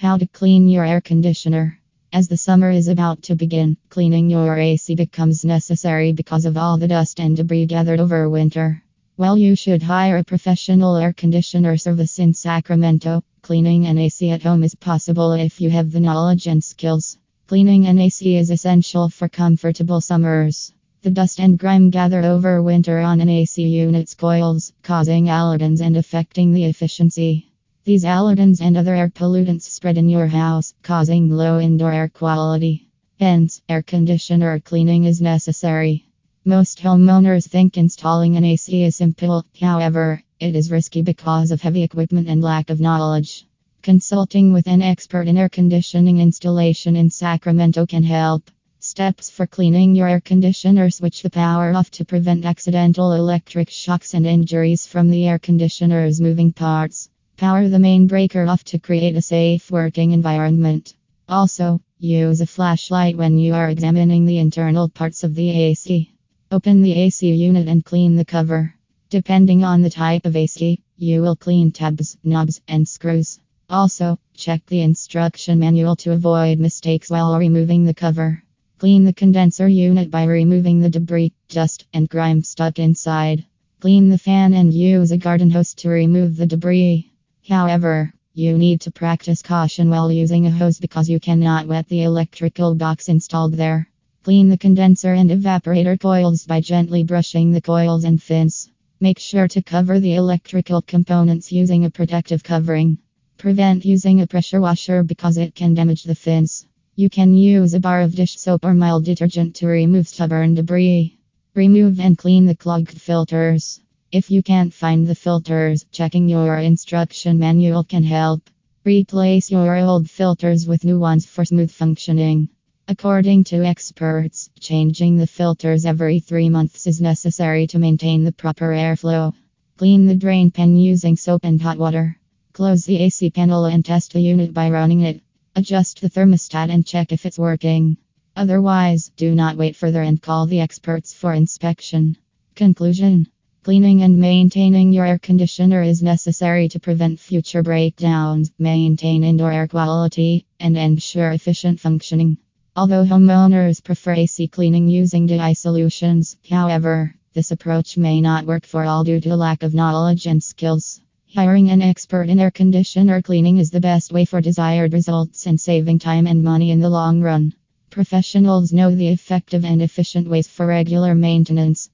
How to clean your air conditioner. As the summer is about to begin, cleaning your AC becomes necessary because of all the dust and debris gathered over winter. Well, you should hire a professional air conditioner service in Sacramento. Cleaning an AC at home is possible if you have the knowledge and skills. Cleaning an AC is essential for comfortable summers. The dust and grime gather over winter on an AC unit's coils, causing allergens and affecting the efficiency. These allergens and other air pollutants spread in your house, causing low indoor air quality. Hence, air conditioner cleaning is necessary. Most homeowners think installing an AC is simple, however, it is risky because of heavy equipment and lack of knowledge. Consulting with an expert in air conditioning installation in Sacramento can help. Steps for cleaning your air conditioner switch the power off to prevent accidental electric shocks and injuries from the air conditioner's moving parts. Power the main breaker off to create a safe working environment. Also, use a flashlight when you are examining the internal parts of the AC. Open the AC unit and clean the cover. Depending on the type of AC, you will clean tabs, knobs, and screws. Also, check the instruction manual to avoid mistakes while removing the cover. Clean the condenser unit by removing the debris, dust, and grime stuck inside. Clean the fan and use a garden hose to remove the debris. However, you need to practice caution while using a hose because you cannot wet the electrical box installed there. Clean the condenser and evaporator coils by gently brushing the coils and fins. Make sure to cover the electrical components using a protective covering. Prevent using a pressure washer because it can damage the fins. You can use a bar of dish soap or mild detergent to remove stubborn debris. Remove and clean the clogged filters. If you can't find the filters, checking your instruction manual can help. Replace your old filters with new ones for smooth functioning. According to experts, changing the filters every three months is necessary to maintain the proper airflow. Clean the drain pan using soap and hot water. Close the AC panel and test the unit by running it. Adjust the thermostat and check if it's working. Otherwise, do not wait further and call the experts for inspection. Conclusion Cleaning and maintaining your air conditioner is necessary to prevent future breakdowns, maintain indoor air quality, and ensure efficient functioning. Although homeowners prefer AC cleaning using dye solutions, however, this approach may not work for all due to lack of knowledge and skills. Hiring an expert in air conditioner cleaning is the best way for desired results and saving time and money in the long run. Professionals know the effective and efficient ways for regular maintenance.